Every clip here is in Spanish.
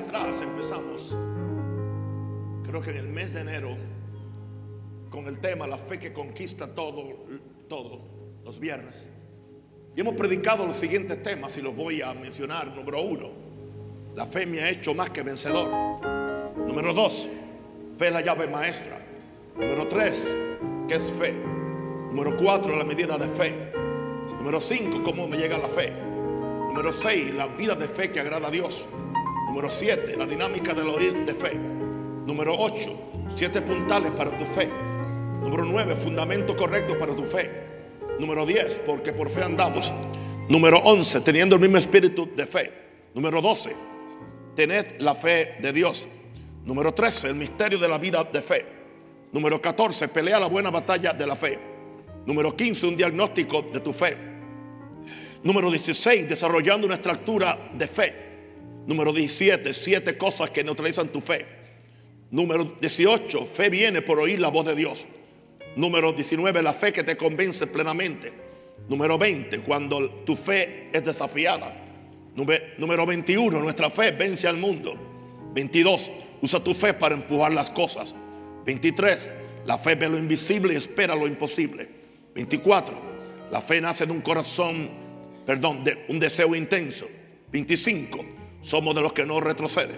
atrás empezamos, creo que en el mes de enero, con el tema La fe que conquista todo, todo, los viernes. Y hemos predicado los siguientes temas y los voy a mencionar. Número uno, la fe me ha hecho más que vencedor. Número dos, fe es la llave maestra. Número tres, ¿qué es fe? Número cuatro, la medida de fe. Número cinco, cómo me llega la fe. Número seis, la vida de fe que agrada a Dios. Número siete, la dinámica del oír de fe. Número ocho, siete puntales para tu fe. Número nueve, fundamento correcto para tu fe. Número 10, porque por fe andamos. Número 11, teniendo el mismo espíritu de fe. Número 12, tened la fe de Dios. Número 13, el misterio de la vida de fe. Número 14, pelea la buena batalla de la fe. Número 15, un diagnóstico de tu fe. Número 16, desarrollando una estructura de fe. Número 17, siete cosas que neutralizan tu fe. Número 18, fe viene por oír la voz de Dios. Número 19, la fe que te convence plenamente. Número 20, cuando tu fe es desafiada. Número 21, nuestra fe vence al mundo. 22, usa tu fe para empujar las cosas. 23, la fe ve lo invisible y espera lo imposible. 24, la fe nace de un corazón, perdón, de un deseo intenso. 25, somos de los que no retroceden.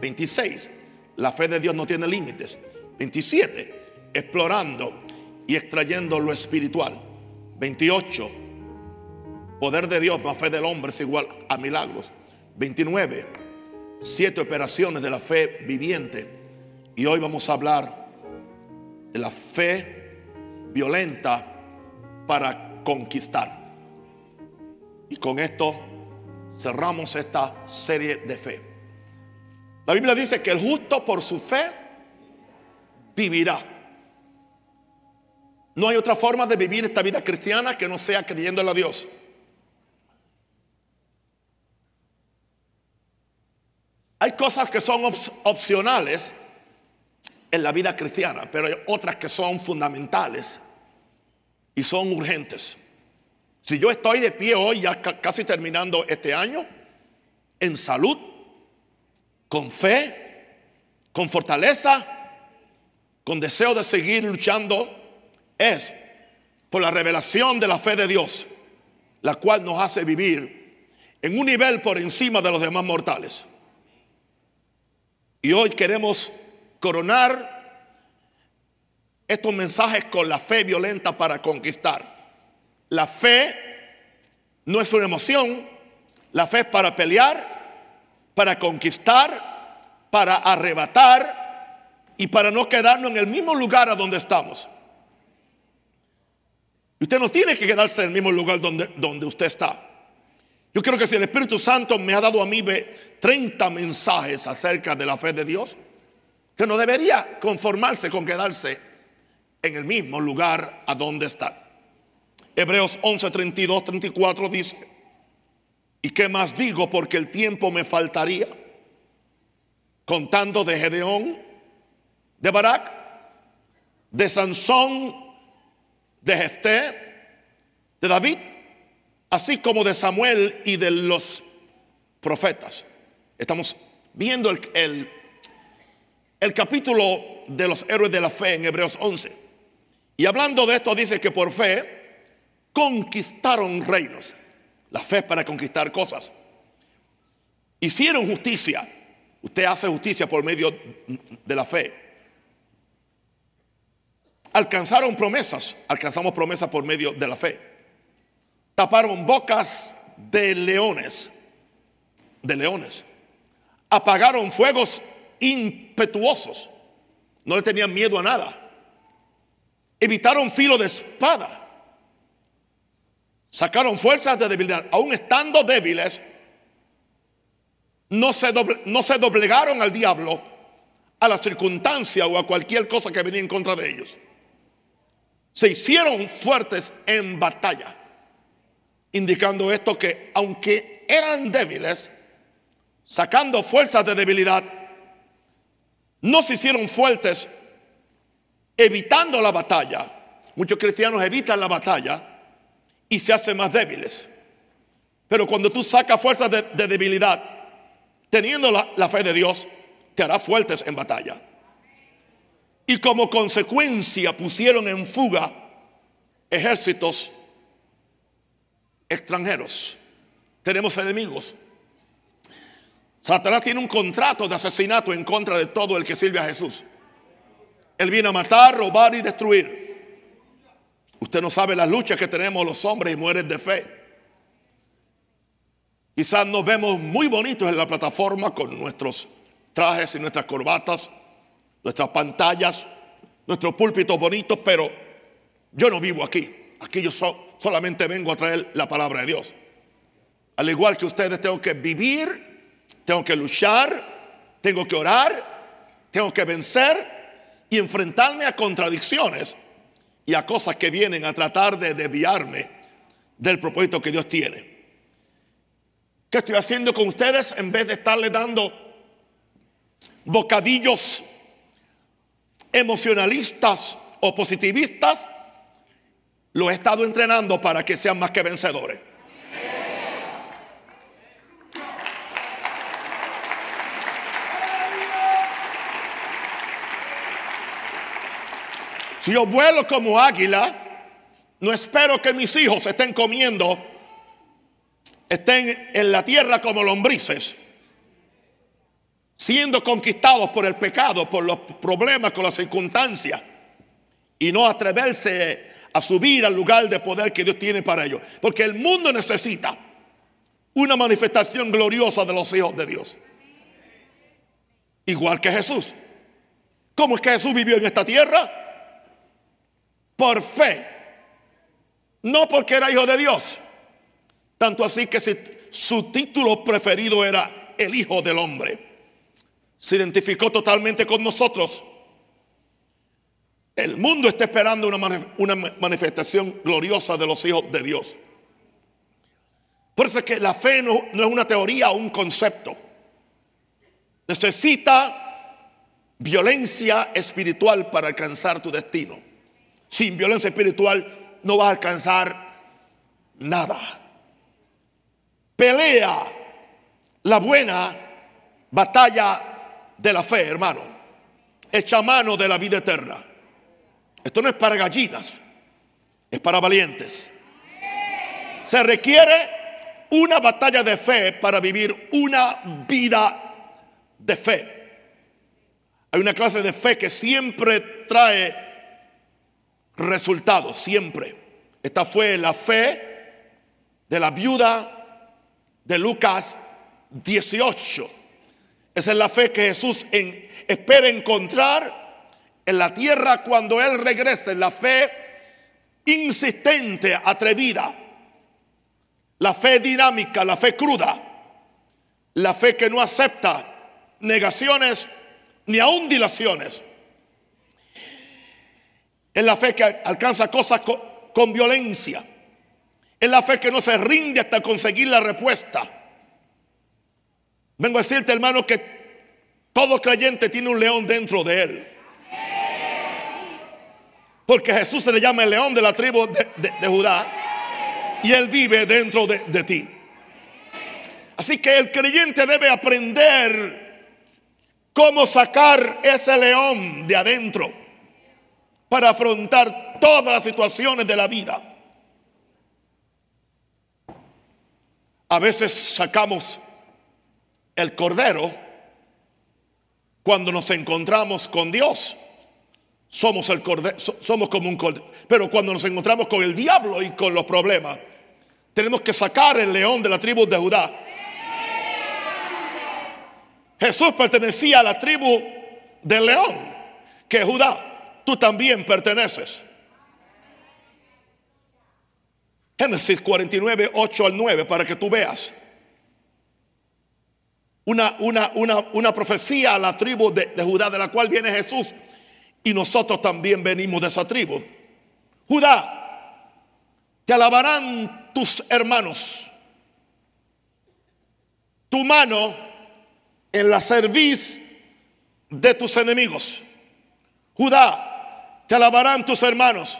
26, la fe de Dios no tiene límites. 27, explorando y extrayendo lo espiritual. 28. Poder de Dios más fe del hombre es igual a milagros. 29. Siete operaciones de la fe viviente. Y hoy vamos a hablar de la fe violenta para conquistar. Y con esto cerramos esta serie de fe. La Biblia dice que el justo por su fe vivirá. No hay otra forma de vivir esta vida cristiana que no sea creyéndole a Dios. Hay cosas que son opcionales en la vida cristiana, pero hay otras que son fundamentales y son urgentes. Si yo estoy de pie hoy, ya casi terminando este año, en salud, con fe, con fortaleza, con deseo de seguir luchando es por la revelación de la fe de Dios, la cual nos hace vivir en un nivel por encima de los demás mortales. Y hoy queremos coronar estos mensajes con la fe violenta para conquistar. La fe no es una emoción, la fe es para pelear, para conquistar, para arrebatar y para no quedarnos en el mismo lugar a donde estamos. Usted no tiene que quedarse en el mismo lugar donde, donde usted está. Yo creo que si el Espíritu Santo me ha dado a mí 30 mensajes acerca de la fe de Dios, que no debería conformarse con quedarse en el mismo lugar a donde está. Hebreos 11, 32, 34 dice, ¿y qué más digo? Porque el tiempo me faltaría. Contando de Gedeón, de Barak, de Sansón de Jefté, de David, así como de Samuel y de los profetas. Estamos viendo el, el, capítulo de los héroes de la fe en Hebreos 11. Y hablando de esto dice que por fe conquistaron reinos. La fe para conquistar cosas. Hicieron justicia. Usted hace justicia por medio de la fe alcanzaron promesas, alcanzamos promesas por medio de la fe. Taparon bocas de leones, de leones. Apagaron fuegos impetuosos, no le tenían miedo a nada. Evitaron filo de espada. Sacaron fuerzas de debilidad, aún estando débiles, no se, no se doblegaron al diablo, a la circunstancia o a cualquier cosa que venía en contra de ellos se hicieron fuertes en batalla, indicando esto que aunque eran débiles, sacando fuerzas de debilidad, no se hicieron fuertes evitando la batalla. Muchos cristianos evitan la batalla y se hacen más débiles. Pero cuando tú sacas fuerzas de, debilidad teniendo la, la fe de Dios, te hará fuertes en batalla. Y como consecuencia pusieron en fuga ejércitos extranjeros. Tenemos enemigos. Satanás tiene un contrato de asesinato en contra de todo el que sirve a Jesús. Él viene a matar, robar y destruir. Usted no sabe las luchas que tenemos los hombres y mujeres de fe. Quizás nos vemos muy bonitos en la plataforma con nuestros trajes y nuestras corbatas, nuestras pantallas, nuestros púlpitos bonitos, pero yo no vivo aquí. Aquí yo solamente vengo a traer la palabra de Dios. Al igual que ustedes tengo que vivir, tengo que luchar, tengo que orar, tengo que vencer y enfrentarme a contradicciones y a cosas que vienen a tratar de desviarme del propósito que Dios tiene. ¿Qué estoy haciendo con ustedes en vez de estarle dando bocadillos emocionalistas o positivistas, lo he estado entrenando para que sean más que vencedores. Si yo vuelo como águila, no espero que mis hijos estén comiendo, estén en la tierra como lombrices siendo conquistados por el pecado, por los problemas, con las circunstancias, y no atreverse a subir al lugar de poder que Dios tiene para ellos. Porque el mundo necesita una manifestación gloriosa de los hijos de Dios. Igual que Jesús. ¿Cómo es que Jesús vivió en esta tierra? Por fe. No porque era hijo de Dios. Tanto así que su título preferido era el Hijo del Hombre se identificó totalmente con nosotros. El mundo está esperando una, manifestación gloriosa de los hijos de Dios. Por eso es que la fe no, no es una teoría o un concepto. Necesita violencia espiritual para alcanzar tu destino. Sin violencia espiritual no vas a alcanzar nada. Pelea la buena batalla de la fe, hermano. Echa mano de la vida eterna. Esto no es para gallinas, es para valientes. Se requiere una batalla de fe para vivir una vida de fe. Hay una clase de fe que siempre trae resultados, siempre. Esta fue la fe de la viuda de Lucas 18. Esa es la fe que Jesús espera encontrar en la tierra cuando Él regrese. La fe insistente, atrevida. La fe dinámica, la fe cruda. La fe que no acepta negaciones ni aún dilaciones. Es la fe que alcanza cosas con, violencia. Es la fe que no se rinde hasta conseguir la respuesta. Vengo a decirte, hermano, que todo creyente tiene un león dentro de él. Porque Jesús se le llama el león de la tribu de, Judá. Y él vive dentro de, de ti. Así que el creyente debe aprender cómo sacar ese león de adentro para afrontar todas las situaciones de la vida. A veces sacamos el cordero, cuando nos encontramos con Dios, somos el cordero, somos como un cordero. Pero cuando nos encontramos con el diablo y con los problemas, tenemos que sacar el león de la tribu de Judá. Jesús pertenecía a la tribu del león, que Judá. Tú también perteneces. Génesis 49, 8 al 9, para que tú veas una, una, una, profecía a la tribu de, de Judá, de la cual viene Jesús. Y nosotros también venimos de esa tribu. Judá, te alabarán tus hermanos. Tu mano en la cerviz de tus enemigos. Judá, te alabarán tus hermanos.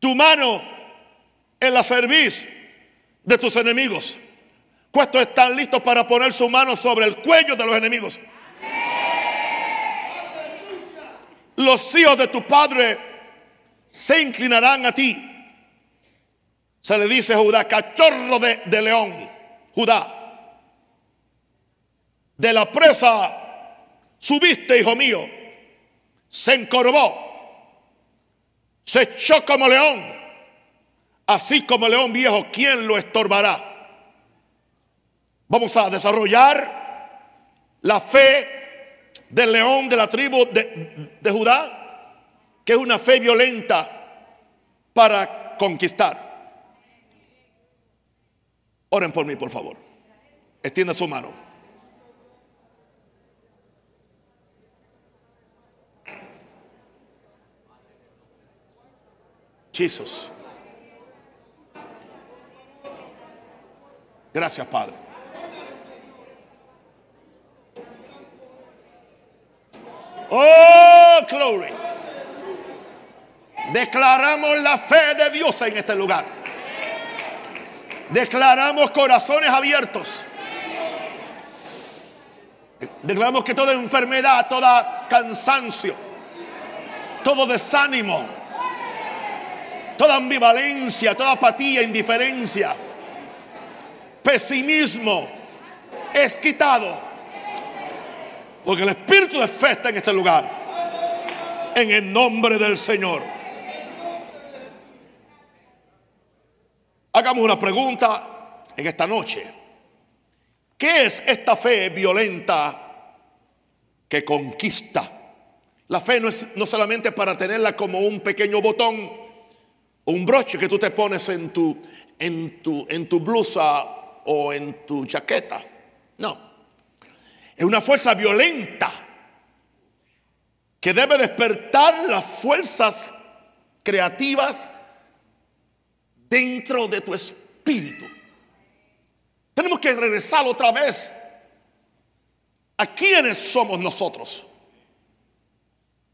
Tu mano en la cerviz de tus enemigos. ¿Cuántos están listos para poner su mano sobre el cuello de los enemigos? Los hijos de tu padre se inclinarán a ti. Se le dice Judá, cachorro de león, Judá. De la presa subiste, hijo mío. Se encorvó. Se echó como león. Así como león viejo, ¿quién lo estorbará? Vamos a desarrollar la fe del león de la tribu de, Judá, que es una fe violenta para conquistar. Oren por mí, por favor. Extienda su mano. Jesús. Gracias, Padre. Oh, glory. Declaramos la fe de Dios en este lugar. Declaramos corazones abiertos. Declaramos que toda enfermedad, toda cansancio, todo desánimo, toda ambivalencia, toda apatía, indiferencia, pesimismo es quitado porque el espíritu de fe está en este lugar. En el nombre del Señor. Hagamos una pregunta en esta noche. ¿Qué es esta fe violenta que conquista? La fe no es no solamente para tenerla como un pequeño botón un broche que tú te pones en tu, en tu, en tu blusa o en tu chaqueta. No. Es una fuerza violenta que debe despertar las fuerzas creativas dentro de tu espíritu. Tenemos que regresar otra vez a quiénes somos nosotros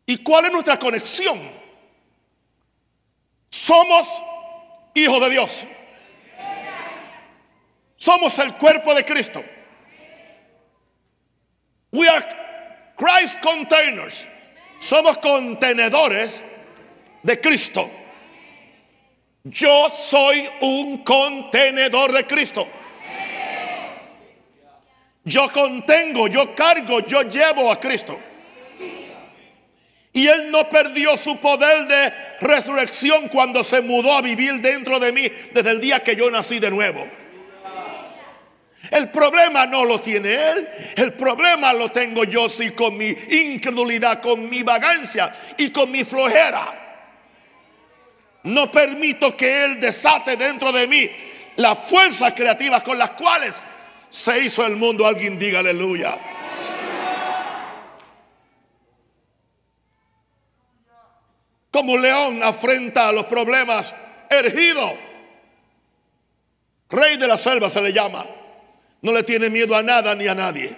y cuál es nuestra conexión. Somos hijos de Dios. Somos el cuerpo de Cristo. We are Christ containers. Somos contenedores de Cristo. Yo soy un contenedor de Cristo. Yo contengo, yo cargo, yo llevo a Cristo. Y Él no perdió su poder de resurrección cuando se mudó a vivir dentro de mí desde el día que yo nací de nuevo. El problema no lo tiene Él, el problema lo tengo yo sí con mi incredulidad, con mi vagancia y con mi flojera. No permito que Él desate dentro de mí las fuerzas creativas con las cuales se hizo el mundo. Alguien diga aleluya. Como un león afrenta a los problemas ergido. Rey de la selva se le llama. No le tiene miedo a nada ni a nadie.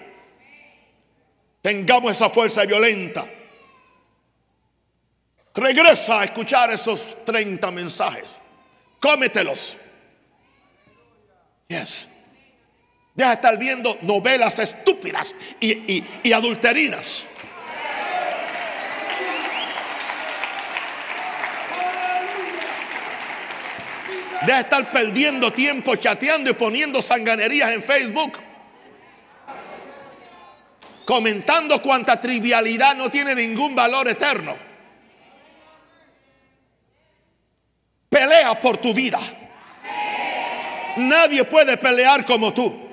Tengamos esa fuerza violenta. Regresa a escuchar esos 30 mensajes. Cómetelos. Yes. Deja de estar viendo novelas estúpidas y, y adulterinas. De estar perdiendo tiempo chateando y poniendo sanganerías en Facebook. Comentando cuánta trivialidad no tiene ningún valor eterno. Pelea por tu vida. Nadie puede pelear como tú.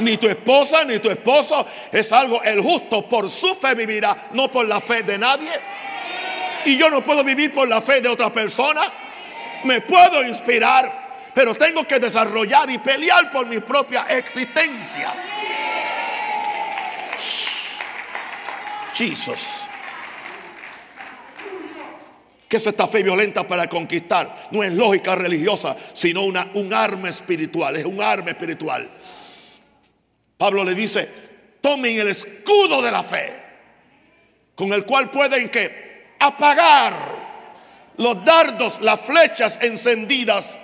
Ni tu esposa, ni tu esposo. Es algo, el justo por su fe vivirá, no por la fe de nadie. Y yo no puedo vivir por la fe de otra persona me puedo inspirar, pero tengo que desarrollar y pelear por mi propia existencia. Jesús. ¿Qué es esta fe violenta para conquistar? No es lógica religiosa, sino una, un arma espiritual. Es un arma espiritual. Pablo le dice, tomen el escudo de la fe, con el cual pueden que apagar los dardos, las flechas encendidas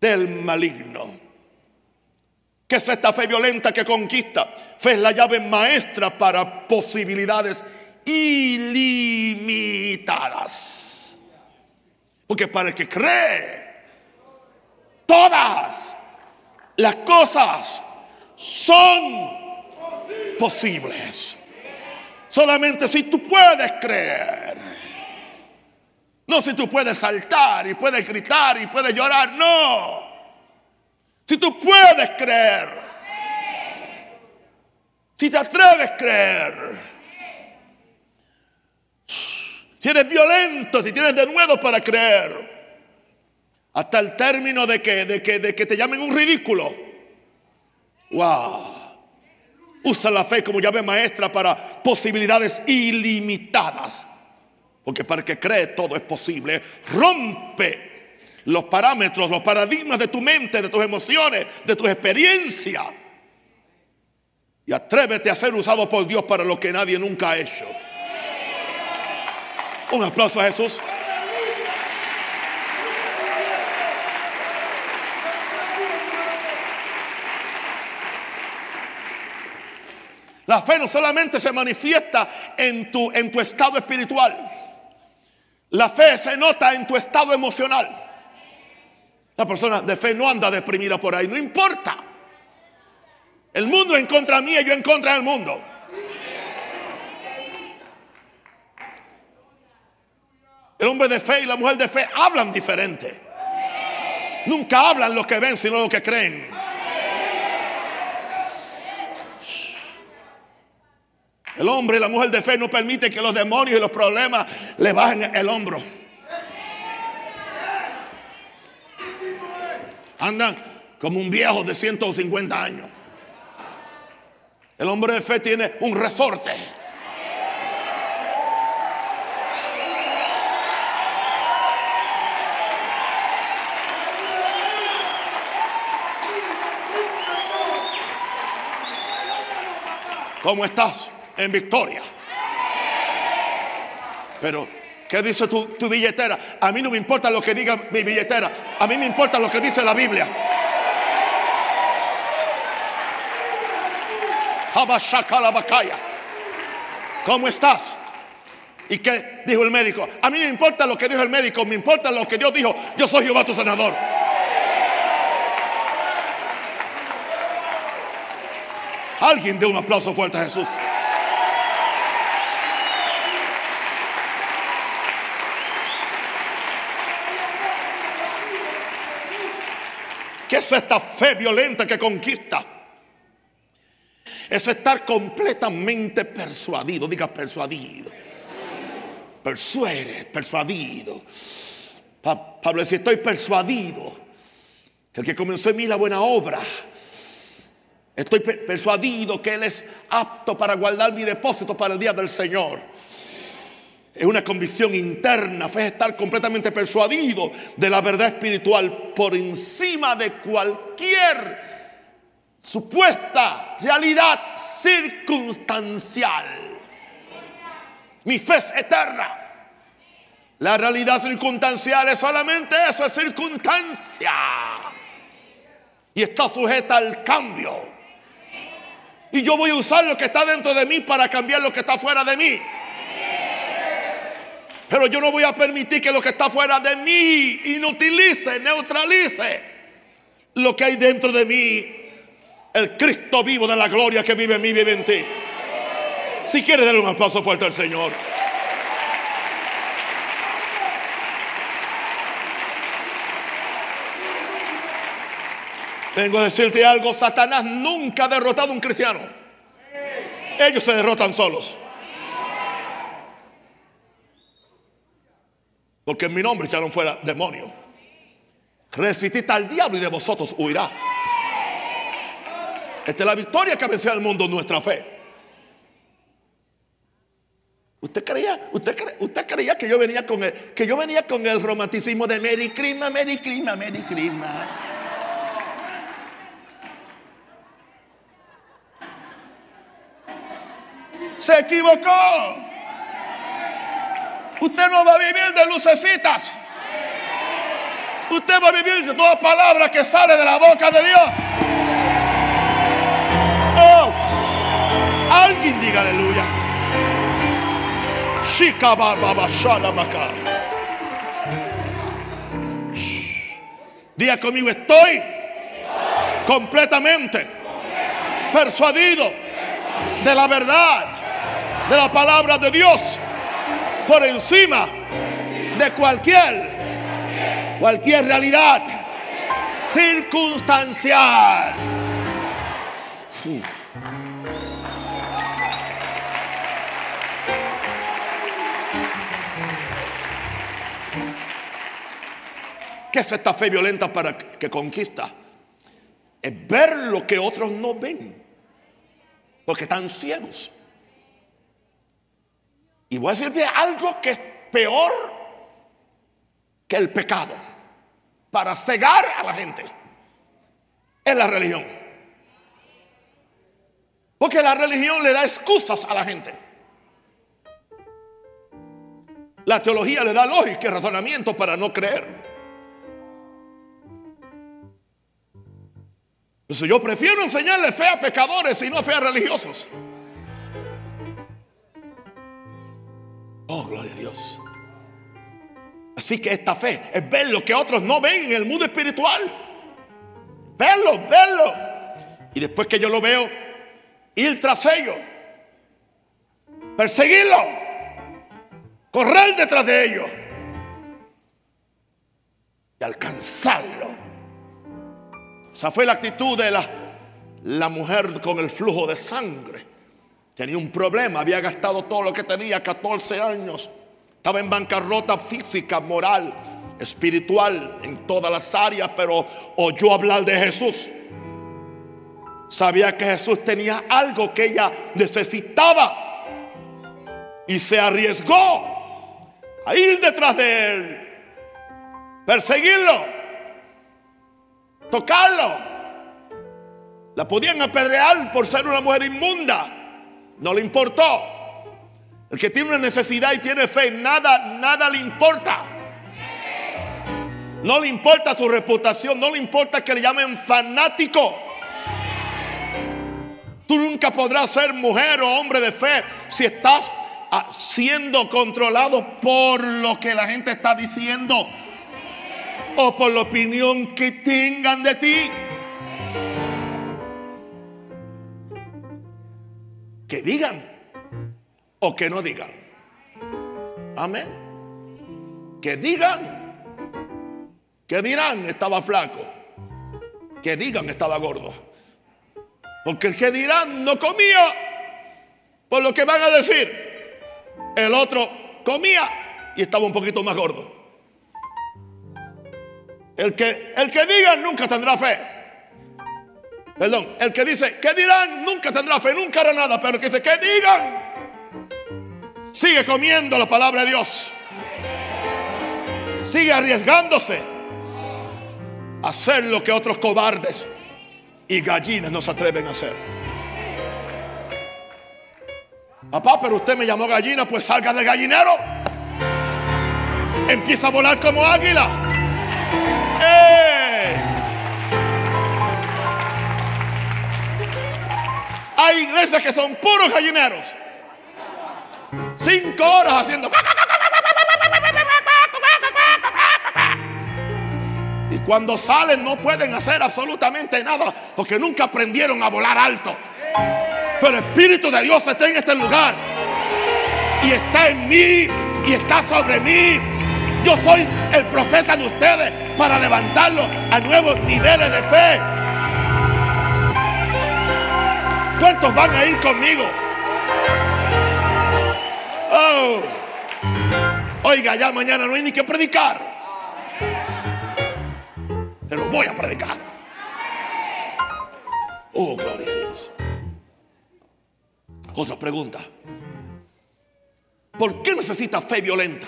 del maligno. ¿Qué es esta fe violenta que conquista? Fe es la llave maestra para posibilidades ilimitadas. Porque para el que cree, todas las cosas son posibles. Solamente si tú puedes creer. No si tú puedes saltar y puedes gritar y puedes llorar. No. Si tú puedes creer. Si te atreves a creer. Si eres violento, si tienes de nuevo para creer. Hasta el término de que, de que, de que te llamen un ridículo. Wow. Usa la fe como llave maestra para posibilidades ilimitadas. Porque para el que cree todo es posible. Rompe los parámetros, los paradigmas de tu mente, de tus emociones, de tus experiencias. Y atrévete a ser usado por Dios para lo que nadie nunca ha hecho. Un aplauso a Jesús. La fe no solamente se manifiesta en tu, en tu estado espiritual. La fe se nota en tu estado emocional. La persona de fe no anda deprimida por ahí, no importa. El mundo en contra mía y yo en contra del mundo. El hombre de fe y la mujer de fe hablan diferente. Nunca hablan lo que ven, sino lo que creen. El hombre y la mujer de fe no permiten que los demonios y los problemas le bajen el hombro. Andan como un viejo de 150 años. El hombre de fe tiene un resorte. ¿Cómo estás? En victoria. Pero, ¿qué dice tu, tu, billetera? A mí no me importa lo que diga mi billetera. A mí me importa lo que dice la Biblia. ¿Cómo estás? ¿Y qué dijo el médico? A mí no me importa lo que dijo el médico, me importa lo que Dios dijo. Yo soy Jehová tu senador. Alguien dé un aplauso fuerte a Jesús. ¿Qué es esta fe violenta que conquista? Es estar completamente persuadido. Diga persuadido. Persuere, persuadido. Pablo decía, estoy persuadido que el que comenzó en mí la buena obra, estoy persuadido que Él es apto para guardar mi depósito para el día del Señor. Es una convicción interna, fe es estar completamente persuadido de la verdad espiritual por encima de cualquier supuesta realidad circunstancial. Mi fe es eterna. La realidad circunstancial es solamente eso, es circunstancia. Y está sujeta al cambio. Y yo voy a usar lo que está dentro de mí para cambiar lo que está fuera de mí. Pero yo no voy a permitir que lo que está fuera de mí inutilice, neutralice lo que hay dentro de mí. El Cristo vivo de la gloria que vive en mí, vive en ti. Si quieres darle un aplauso fuerte al Señor. Vengo a decirte algo, Satanás nunca ha derrotado a un cristiano. Ellos se derrotan solos. Porque en mi nombre echaron fuera demonio. Resistid al diablo y de vosotros huirá. Esta es la victoria que venció al mundo nuestra fe. ¿Usted creía, usted, usted creía que yo venía con el, que yo venía con el romanticismo de Mary Crima, Mary Crima, Mary Crima? Se equivocó. Usted no va a vivir de lucecitas. Usted va a vivir de toda palabra que sale de la boca de Dios. Oh, alguien diga aleluya. Diga conmigo, estoy completamente persuadido de la verdad, de la palabra de Dios por encima de cualquier cualquier realidad circunstancial. ¿Qué es esta fe violenta para que conquista? Es ver lo que otros no ven. Porque están ciegos. Y voy a decirte algo que es peor que el pecado. Para cegar a la gente. Es la religión. Porque la religión le da excusas a la gente. La teología le da lógica y razonamiento para no creer. Entonces yo prefiero enseñarle fe a pecadores y no fe a religiosos. Oh, gloria a Dios. Así que esta fe es ver lo que otros no ven en el mundo espiritual. Verlo, verlo. Y después que yo lo veo, ir tras ellos. Perseguirlo. Correr detrás de ellos. Y alcanzarlo. Esa fue la actitud de la, la mujer con el flujo de sangre. Tenía un problema, había gastado todo lo que tenía, 14 años. Estaba en bancarrota física, moral, espiritual, en todas las áreas, pero oyó hablar de Jesús. Sabía que Jesús tenía algo que ella necesitaba. Y se arriesgó a ir detrás de él, perseguirlo tocarlo. La podían apedrear por ser una mujer inmunda. No le importó. El que tiene una necesidad y tiene fe, nada, nada le importa. No le importa su reputación, no le importa que le llamen fanático. Tú nunca podrás ser mujer o hombre de fe si estás ah, siendo controlado por lo que la gente está diciendo o por la opinión que tengan de ti. Que digan o que no digan. Amén. Que digan. Que dirán estaba flaco. Que digan estaba gordo. Porque el que dirán no comía por lo que van a decir. El otro comía y estaba un poquito más gordo. El que, el que diga nunca tendrá fe. Perdón, el que dice, que dirán? Nunca tendrá fe, nunca hará nada. Pero el que dice, que digan? Sigue comiendo la palabra de Dios. Sigue arriesgándose a hacer lo que otros cobardes y gallinas no se atreven a hacer. Papá, pero usted me llamó gallina, pues salga del gallinero. Empieza a volar como águila. Hay iglesias que son puros gallineros. Cinco horas haciendo. Y cuando salen no pueden hacer absolutamente nada porque nunca aprendieron a volar alto. Pero el Espíritu de Dios está en este lugar. Y está en mí. Y está sobre mí. Yo soy el profeta de ustedes para levantarlo a nuevos niveles de fe. ¿Cuántos van a ir conmigo? Oh. Oiga, ya mañana no hay ni que predicar. Pero voy a predicar. Oh, gloria a Dios. Otra pregunta. ¿Por qué necesita fe violenta?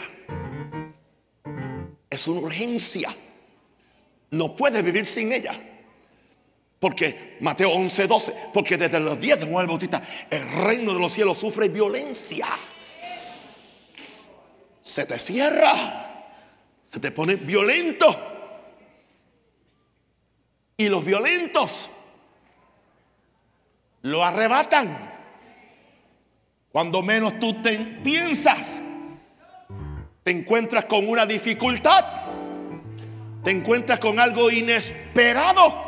Es una urgencia. No puede vivir sin ella. Porque Mateo 11, 12, porque desde los días de Juan el Bautista, el reino de los cielos sufre violencia. Se te cierra, se te pone violento. Y los violentos lo arrebatan. Cuando menos tú te piensas, te encuentras con una dificultad, te encuentras con algo inesperado.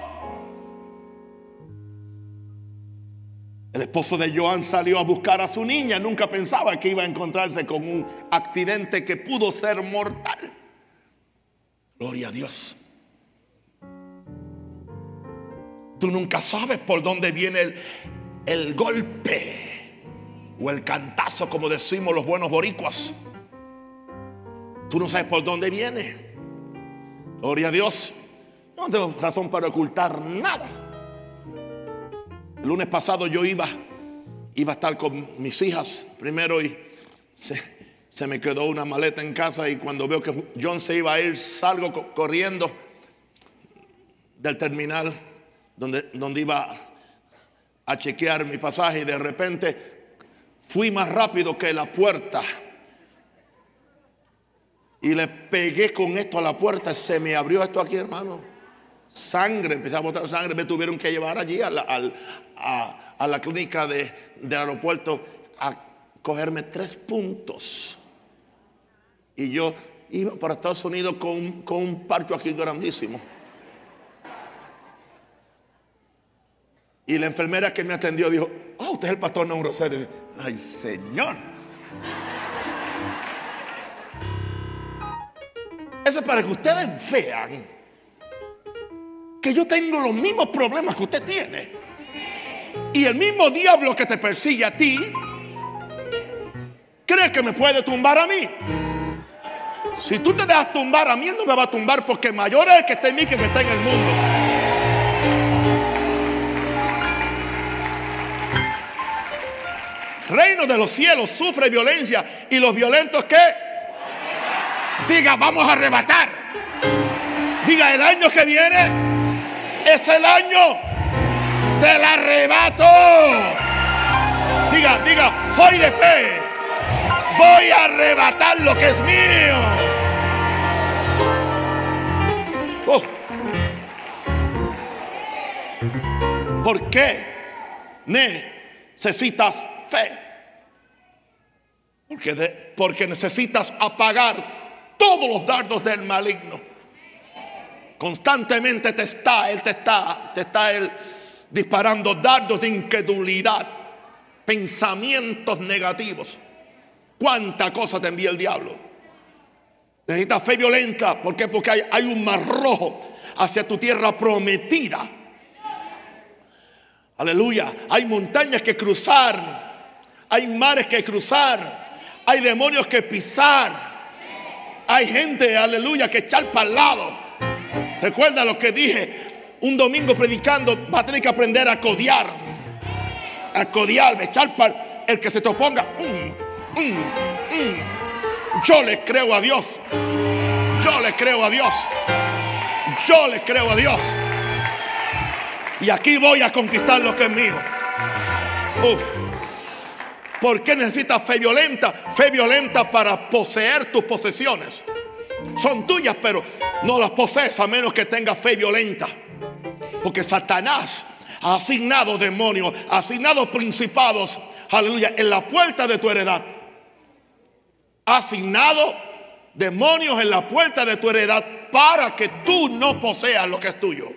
El esposo de Joan salió a buscar a su niña, nunca pensaba que iba a encontrarse con un accidente que pudo ser mortal. Gloria a Dios. Tú nunca sabes por dónde viene el, el golpe o el cantazo, como decimos los buenos boricuas. Tú no sabes por dónde viene. Gloria a Dios. No tengo razón para ocultar nada. El lunes pasado yo iba, iba a estar con mis hijas primero y se, me quedó una maleta en casa y cuando veo que John se iba a ir, salgo corriendo del terminal donde, donde iba a chequear mi pasaje y de repente fui más rápido que la puerta. Y le pegué con esto a la puerta. Se me abrió esto aquí, hermano. Sangre, empecé a botar sangre. Me tuvieron que llevar allí a la, clínica de, del aeropuerto a cogerme tres puntos. Y yo iba para Estados Unidos con, con un parcho aquí grandísimo. Y la enfermera que me atendió dijo, oh, usted es el pastor Rosario. Ay, Señor. Eso es para que ustedes vean que yo tengo los mismos problemas que usted tiene. Y el mismo diablo que te persigue a ti, cree que me puede tumbar a mí. Si tú te dejas tumbar a mí, no me va a tumbar porque mayor es el que está en mí que el que está en el mundo. reino de los cielos sufre violencia y los violentos ¿qué? Diga, vamos a arrebatar. Diga, el año que viene es el año del arrebato. Diga, diga, soy de fe. Voy a arrebatar lo que es mío. Oh. ¿Por qué necesitas fe. Porque, porque necesitas apagar todos los dardos del maligno. Constantemente te está, Él te está, te está Él disparando dardos de incredulidad, pensamientos negativos. ¿Cuánta cosa te envía el diablo? Necesitas fe violenta. ¿Por qué? Porque hay, hay un mar rojo hacia tu tierra prometida. Aleluya. Hay montañas que cruzar hay mares que cruzar, hay demonios que pisar, hay gente, aleluya, que echar para el lado. Recuerda lo que dije un domingo predicando, va a tener que aprender a codiar, a codiar, echar para el que se te oponga. Mm, mm, mm. Yo le creo a Dios, yo le creo a Dios, yo le creo a Dios. Y aquí voy a conquistar lo que es mío. ¿Por qué necesitas fe violenta? Fe violenta para poseer tus posesiones. Son tuyas, pero no las posees a menos que tengas fe violenta. Porque Satanás ha asignado demonios, ha asignado principados, aleluya, en la puerta de tu heredad. Ha asignado demonios en la puerta de tu heredad para que tú no poseas lo que es tuyo.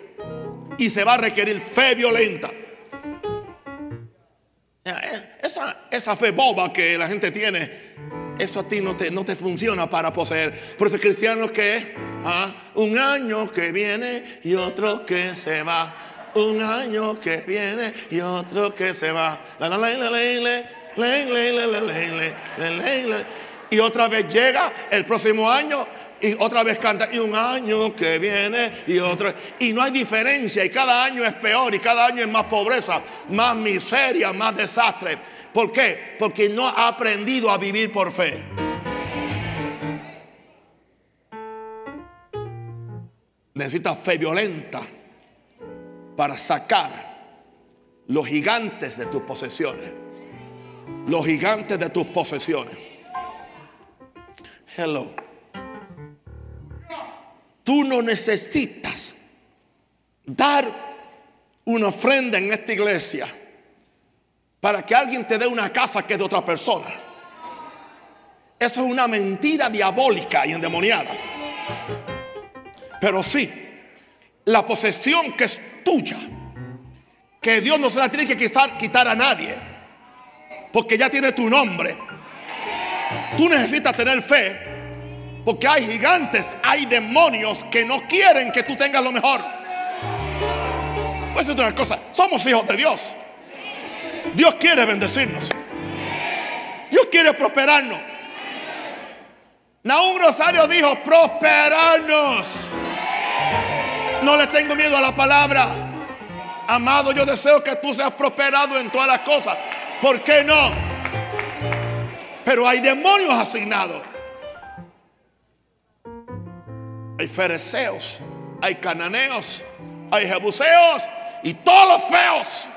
Y se va a requerir fe violenta. Esa, esa fe boba que la gente tiene, eso a ti no te, no te funciona para poseer. Por eso cristianos que ¿Ah? un año que viene y otro que se va. Un año que viene y otro que se va. Y otra vez llega el próximo año y otra vez canta y un año que viene y otro y no hay diferencia y cada año es peor y cada año es más pobreza, más miseria, más desastre. ¿Por qué? Porque no ha aprendido a vivir por fe. Necesita fe violenta para sacar los gigantes de tus posesiones. Los gigantes de tus posesiones. Hello. Tú no necesitas dar una ofrenda en esta iglesia para que alguien te dé una casa que es de otra persona. Eso es una mentira diabólica y endemoniada. Pero sí, la posesión que es tuya, que Dios no se la tiene que quitar, quitar a nadie, porque ya tiene tu nombre. Tú necesitas tener fe, porque hay gigantes, hay demonios que no quieren que tú tengas lo mejor. Pues es una cosa, somos hijos de Dios. Dios quiere bendecirnos. Dios quiere prosperarnos. Naúm Rosario dijo, prosperarnos. No le tengo miedo a la palabra. Amado, yo deseo que tú seas prosperado en todas las cosas. ¿Por qué no? Pero hay demonios asignados. Hay fereceos, hay cananeos, hay jebuseos y todos los feos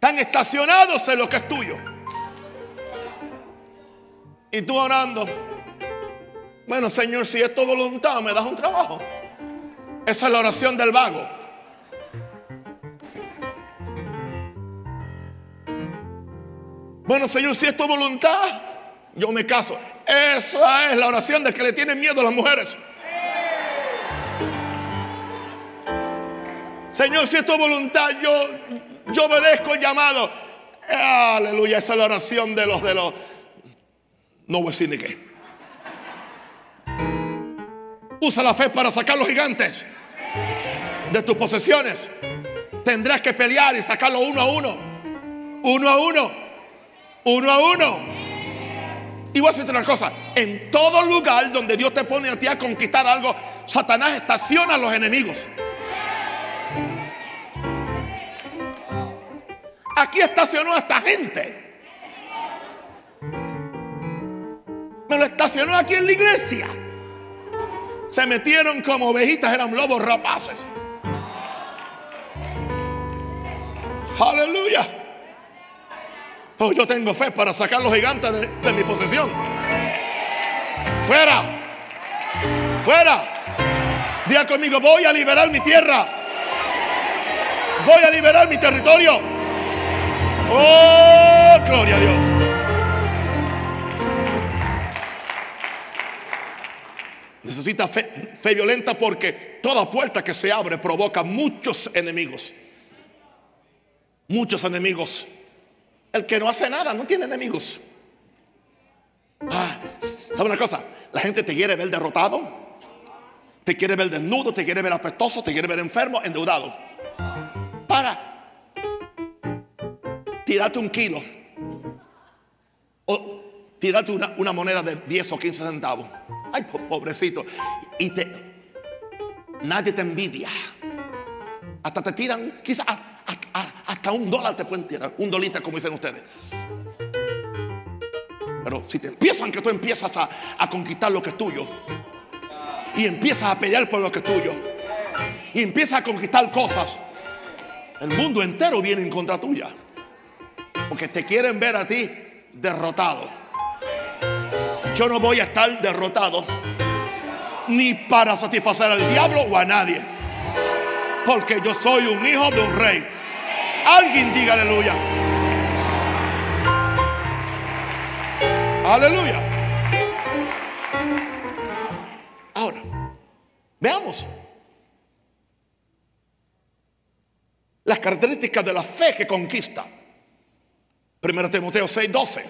están estacionados en lo que es tuyo. Y tú orando, bueno Señor, si es tu voluntad, me das un trabajo. Esa es la oración del vago. Bueno Señor, si es tu voluntad, yo me caso. Esa es la oración de que le tienen miedo a las mujeres. Señor, si es tu voluntad, yo, yo obedezco el llamado. Aleluya, esa es la oración de los de los. No voy a decir ni qué. Usa la fe para sacar los gigantes de tus posesiones. Tendrás que pelear y sacarlo uno a uno. Uno a uno. Uno a uno. Y voy a decirte una cosa. En todo lugar donde Dios te pone a ti a conquistar algo, Satanás estaciona a los enemigos. Aquí estacionó a esta gente. Me lo estacionó aquí en la iglesia. Se metieron como ovejitas, eran lobos rapaces. Aleluya. Pues yo tengo fe para sacar los gigantes de, mi posesión. Fuera. Fuera. Diga conmigo, voy a liberar mi tierra. Voy a liberar mi territorio. Oh, gloria a Dios. Necesita fe, fe, violenta porque toda puerta que se abre provoca muchos enemigos. Muchos enemigos. El que no hace nada no tiene enemigos. Ah, ¿Sabe una cosa? La gente te quiere ver derrotado, te quiere ver desnudo, te quiere ver apestoso, te quiere ver enfermo, endeudado. Para tirarte un kilo o tirarte una, moneda de 10 o 15 centavos. Ay, pobrecito. Y te, nadie te envidia. Hasta te tiran, quizás hasta un dólar te pueden tirar, un dolita como dicen ustedes. Pero si te empiezan, que tú empiezas a conquistar lo que es tuyo, y empiezas a pelear por lo que es tuyo, y empiezas a conquistar cosas, el mundo entero viene en contra tuya. Porque te quieren ver a ti derrotado. Yo no voy a estar derrotado ni para satisfacer al diablo o a nadie. Porque yo soy un hijo de un rey. Alguien diga aleluya. Aleluya. Ahora, veamos las características de la fe que conquista. Primero Timoteo 6:12.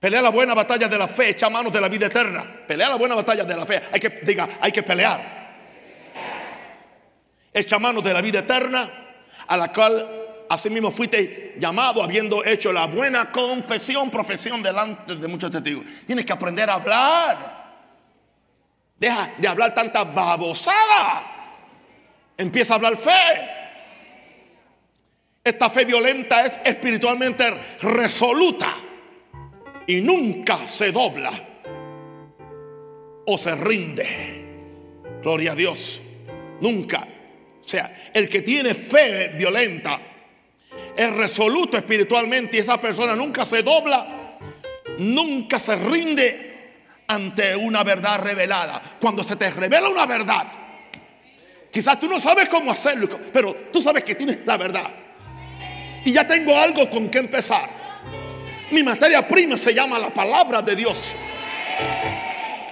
Pelea la buena batalla de la fe, echa manos de la vida eterna. Pelea la buena batalla de la fe. Hay que, diga, hay que pelear. Echa manos de la vida eterna, a la cual asimismo fuiste llamado habiendo hecho la buena confesión, profesión delante de muchos testigos. Tienes que aprender a hablar. Deja de hablar tanta babosada. Empieza a hablar fe. Esta fe violenta es espiritualmente resoluta y nunca se dobla o se rinde. Gloria a Dios. Nunca. O sea, el que tiene fe violenta es resoluto espiritualmente y esa persona nunca se dobla, nunca se rinde ante una verdad revelada. Cuando se te revela una verdad, Quizás tú no sabes cómo hacerlo, pero tú sabes que tienes la verdad. Y ya tengo algo con que empezar. Mi materia prima se llama la palabra de Dios.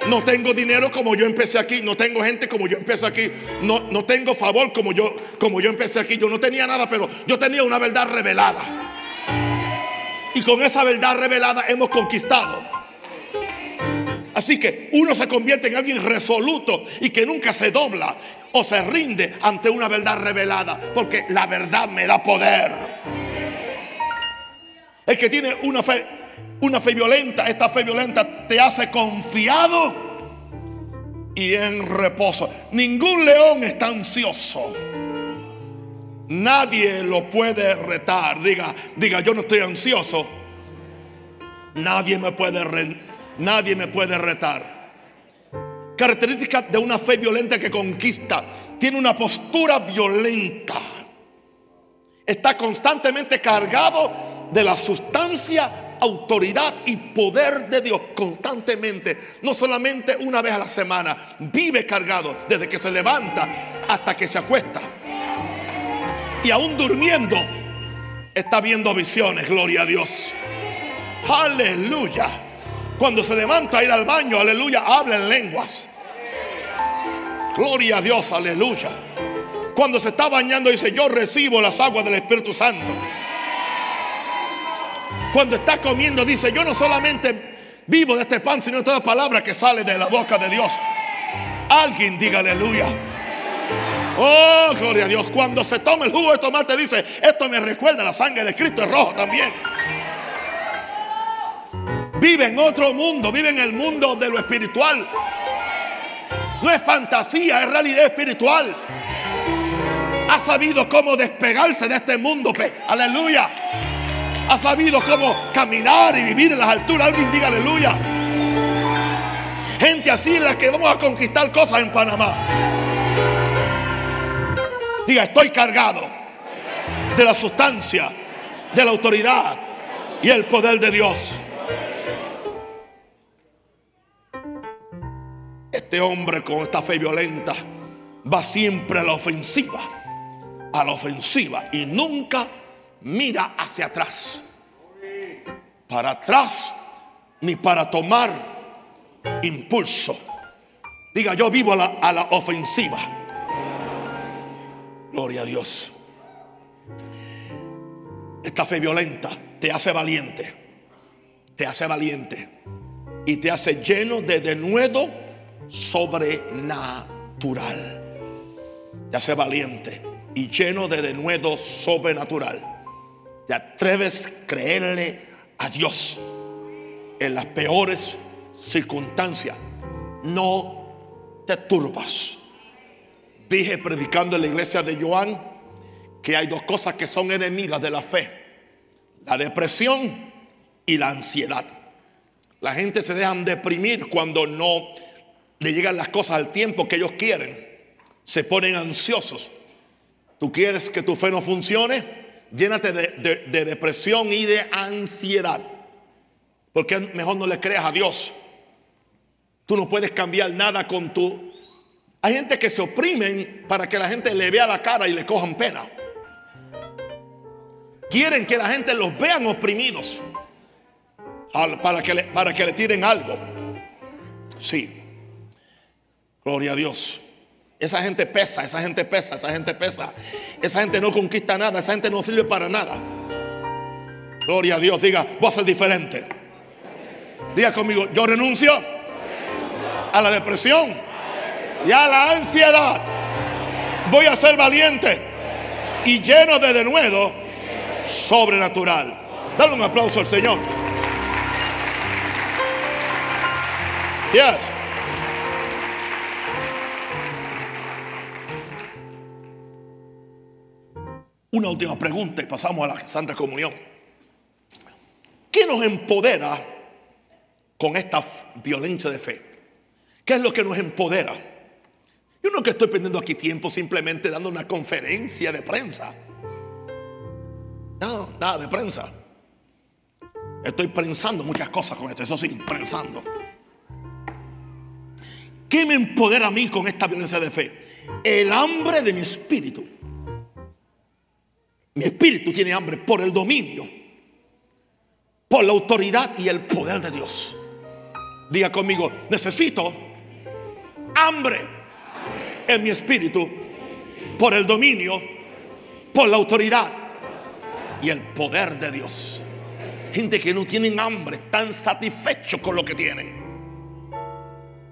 No tengo dinero como yo empecé aquí. No tengo gente como yo empecé aquí. No, no tengo favor como yo, como yo empecé aquí. Yo no tenía nada, pero yo tenía una verdad revelada. Y con esa verdad revelada hemos conquistado. Así que uno se convierte en alguien resoluto y que nunca se dobla o se rinde ante una verdad revelada. Porque la verdad me da poder. El que tiene una fe, una fe violenta, esta fe violenta te hace confiado y en reposo. Ningún león está ansioso. Nadie lo puede retar. Diga, diga, yo no estoy ansioso. Nadie me puede, nadie me puede retar. Característica de una fe violenta que conquista. Tiene una postura violenta. Está constantemente cargado de la sustancia, autoridad y poder de Dios constantemente. No solamente una vez a la semana. Vive cargado desde que se levanta hasta que se acuesta. Y aún durmiendo está viendo visiones. Gloria a Dios. Aleluya. Cuando se levanta a ir al baño, aleluya, habla en lenguas. Gloria a Dios, aleluya. Cuando se está bañando dice, yo recibo las aguas del Espíritu Santo. Cuando está comiendo dice, yo no solamente vivo de este pan, sino de toda palabra que sale de la boca de Dios. Alguien diga aleluya. Oh, gloria a Dios. Cuando se toma el jugo de tomate dice, esto me recuerda la sangre de Cristo es rojo también. Vive en otro mundo, vive en el mundo de lo espiritual. No es fantasía, es realidad espiritual. Ha sabido cómo despegarse de este mundo. Aleluya ha sabido cómo caminar y vivir en las alturas. Alguien diga aleluya. Gente así en la que vamos a conquistar cosas en Panamá. Diga, estoy cargado de la sustancia, de la autoridad y el poder de Dios. Este hombre con esta fe violenta va siempre a la ofensiva, a la ofensiva y nunca mira hacia atrás. Para atrás ni para tomar impulso. Diga, yo vivo a la, ofensiva. Gloria a Dios. Esta fe violenta te hace valiente. Te hace valiente. Y te hace lleno de denuedo sobrenatural. Te hace valiente y lleno de denuedo sobrenatural te atreves a creerle a Dios en las peores circunstancias. No te turbas. Dije predicando en la iglesia de Joan que hay dos cosas que son enemigas de la fe. La depresión y la ansiedad. La gente se dejan deprimir cuando no le llegan las cosas al tiempo que ellos quieren. Se ponen ansiosos. ¿Tú quieres que tu fe no funcione? Llénate de, depresión y de ansiedad. Porque mejor no le creas a Dios. Tú no puedes cambiar nada con tu... Hay gente que se oprimen para que la gente le vea la cara y le cojan pena. Quieren que la gente los vean oprimidos para que le, para que le tiren algo. Sí. Gloria a Dios. Esa gente pesa, esa gente pesa, esa gente pesa. Esa gente no conquista nada, esa gente no sirve para nada. Gloria a Dios, diga, voy a ser diferente. Diga conmigo, yo renuncio a la depresión y a la ansiedad. Voy a ser valiente y lleno de denuedo sobrenatural. Dale un aplauso al Señor. Yes. Una última pregunta y pasamos a la Santa Comunión. ¿Qué nos empodera con esta violencia de fe? ¿Qué es lo que nos empodera? Yo no que estoy perdiendo aquí tiempo simplemente dando una conferencia de prensa. No, nada de prensa. Estoy pensando muchas cosas con esto, eso sí, pensando. ¿Qué me empodera a mí con esta violencia de fe? el hambre de mi espíritu. Mi espíritu tiene hambre por el dominio, por la autoridad y el poder de Dios. Diga conmigo, necesito hambre en mi espíritu por el dominio, por la autoridad y el poder de Dios. Gente que no tienen hambre, están satisfechos con lo que tienen.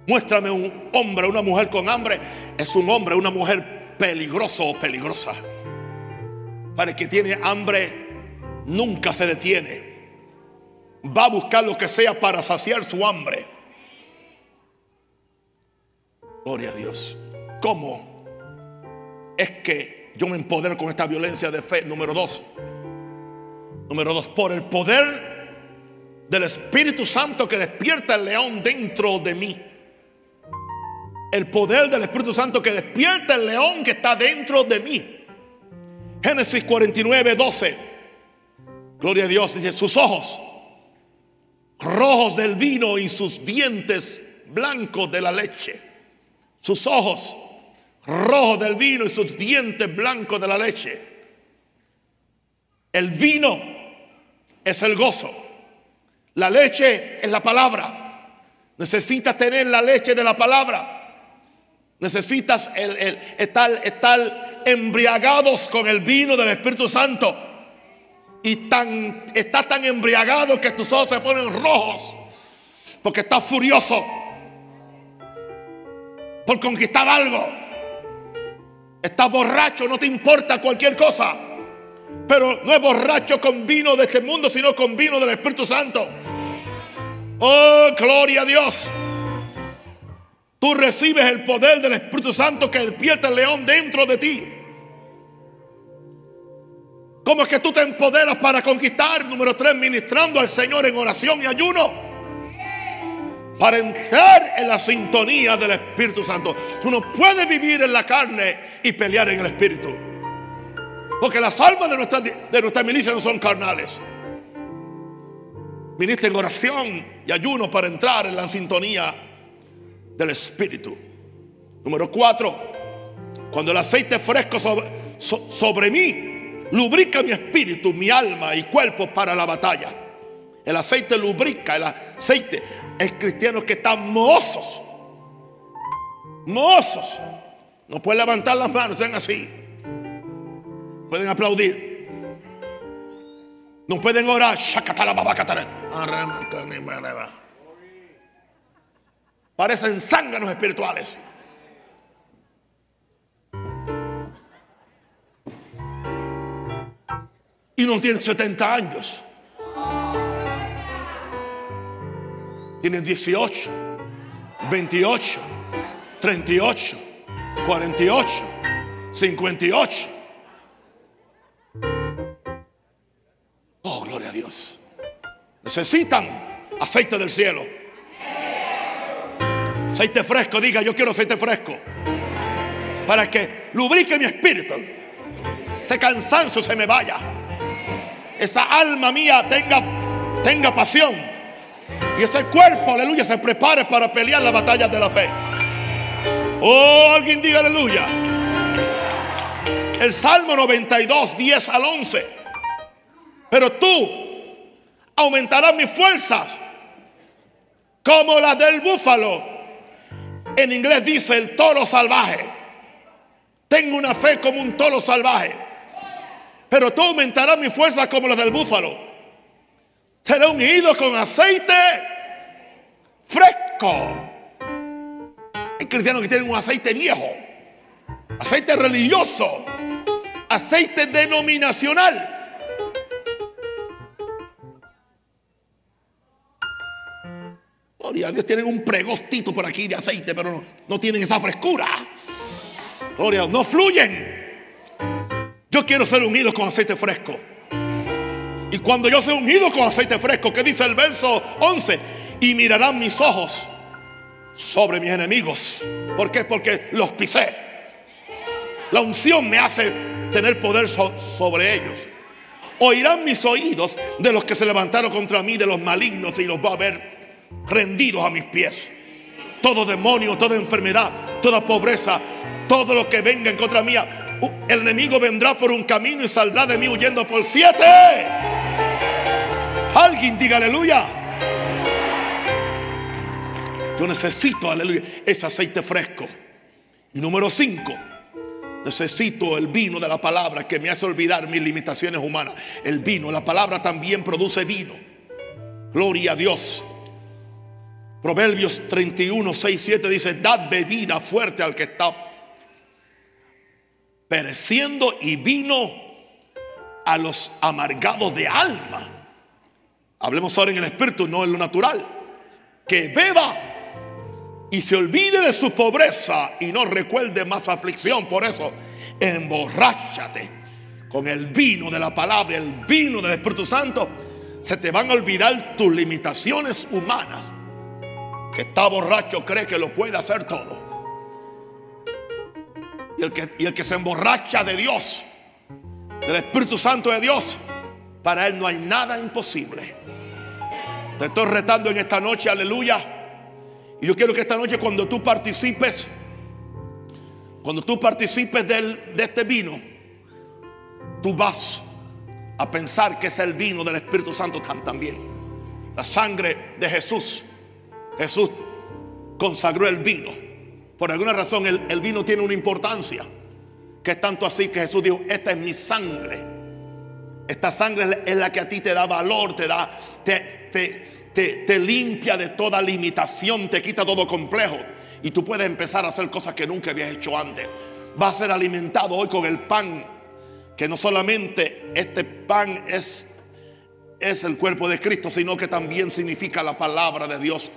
Muéstrame un hombre, una mujer con hambre. Es un hombre, una mujer peligroso o peligrosa. Para el que tiene hambre, nunca se detiene. Va a buscar lo que sea para saciar su hambre. Gloria a Dios. ¿Cómo es que yo me empodero con esta violencia de fe? Número dos. Número dos, por el poder del Espíritu Santo que despierta el león dentro de mí. El poder del Espíritu Santo que despierta el león que está dentro de mí. Génesis 49, 12. Gloria a Dios. Dice, sus ojos rojos del vino y sus dientes blancos de la leche. Sus ojos rojos del vino y sus dientes blancos de la leche. El vino es el gozo. La leche es la palabra. Necesitas tener la leche de la palabra. Necesitas el, estar, embriagados con el vino del Espíritu Santo. Y tan, estás tan embriagado que tus ojos se ponen rojos. Porque estás furioso. Por conquistar algo. Estás borracho, no te importa cualquier cosa. Pero no es borracho con vino de este mundo, sino con vino del Espíritu Santo. Oh, gloria a Dios. Tú recibes el poder del Espíritu Santo que despierta el león dentro de ti. ¿Cómo es que tú te empoderas para conquistar? Número tres, ministrando al Señor en oración y ayuno. Para entrar en la sintonía del Espíritu Santo. Tú no puedes vivir en la carne y pelear en el Espíritu. Porque las almas de nuestra, de nuestra milicia no son carnales. Ministra en oración y ayuno para entrar en la sintonía del Espíritu. Número cuatro, cuando el aceite fresco sobre, sobre mí lubrica mi espíritu, mi alma y cuerpo para la batalla. El aceite lubrica, el aceite es cristianos que están mozos. Mozos. No pueden levantar las manos, sean así. Pueden aplaudir. No pueden orar. Parecen zánganos espirituales. Y no tienen 70 años. Tienen 18, 28, 38, 48, 58. Oh, gloria a Dios. Necesitan aceite del cielo. Aceite fresco, diga, yo quiero aceite fresco. Para que lubrique mi espíritu. Ese cansancio se me vaya. Esa alma mía tenga, tenga pasión. Y ese cuerpo, aleluya, se prepare para pelear la batalla de la fe. Oh, alguien diga aleluya. El Salmo 92, 10 al 11. Pero tú aumentarás mis fuerzas como las del búfalo en inglés dice el toro salvaje. Tengo una fe como un toro salvaje. Pero tú aumentarás mi fuerza como la del búfalo. Seré ungido con aceite fresco. Hay cristianos que tienen un aceite viejo, aceite religioso, aceite denominacional. Gloria a Dios, tienen un pregostito por aquí de aceite, pero no, tienen esa frescura. Gloria a Dios, no fluyen. Yo quiero ser unido con aceite fresco. Y cuando yo sea unido con aceite fresco, ¿qué dice el verso 11? Y mirarán mis ojos sobre mis enemigos. ¿Por qué? Porque los pisé. La unción me hace tener poder sobre ellos. Oirán mis oídos de los que se levantaron contra mí, de los malignos, y los va a ver rendidos a mis pies. Todo demonio, toda enfermedad, toda pobreza, todo lo que venga en contra mía. El enemigo vendrá por un camino y saldrá de mí huyendo por siete. Alguien diga aleluya. Yo necesito, aleluya, ese aceite fresco. Y número cinco, necesito el vino de la palabra que me hace olvidar mis limitaciones humanas. El vino, la palabra también produce vino. Gloria a Dios. Proverbios 31, 6, 7 dice, dad bebida fuerte al que está pereciendo y vino a los amargados de alma. Hablemos ahora en el espíritu, no en lo natural. Que beba y se olvide de su pobreza y no recuerde más aflicción. Por eso, emborráchate con el vino de la palabra, el vino del Espíritu Santo. Se te van a olvidar tus limitaciones humanas. Que está borracho cree que lo puede hacer todo. Y el que, y el que se emborracha de Dios, del Espíritu Santo de Dios, para él no hay nada imposible. Te estoy retando en esta noche, aleluya y yo quiero que esta noche cuando tú participes, cuando tú participes de este vino, tú vas a pensar que es el vino del Espíritu Santo también. La sangre de Jesús. Jesús consagró el vino. Por alguna razón el, vino tiene una importancia. Que es tanto así que Jesús dijo, esta es mi sangre. Esta sangre es la que a ti te da valor, te da, te, te, te, limpia de toda limitación, te quita todo complejo. Y tú puedes empezar a hacer cosas que nunca habías hecho antes. Va a ser alimentado hoy con el pan, que no solamente este pan es, es el cuerpo de Cristo, sino que también significa la palabra de Dios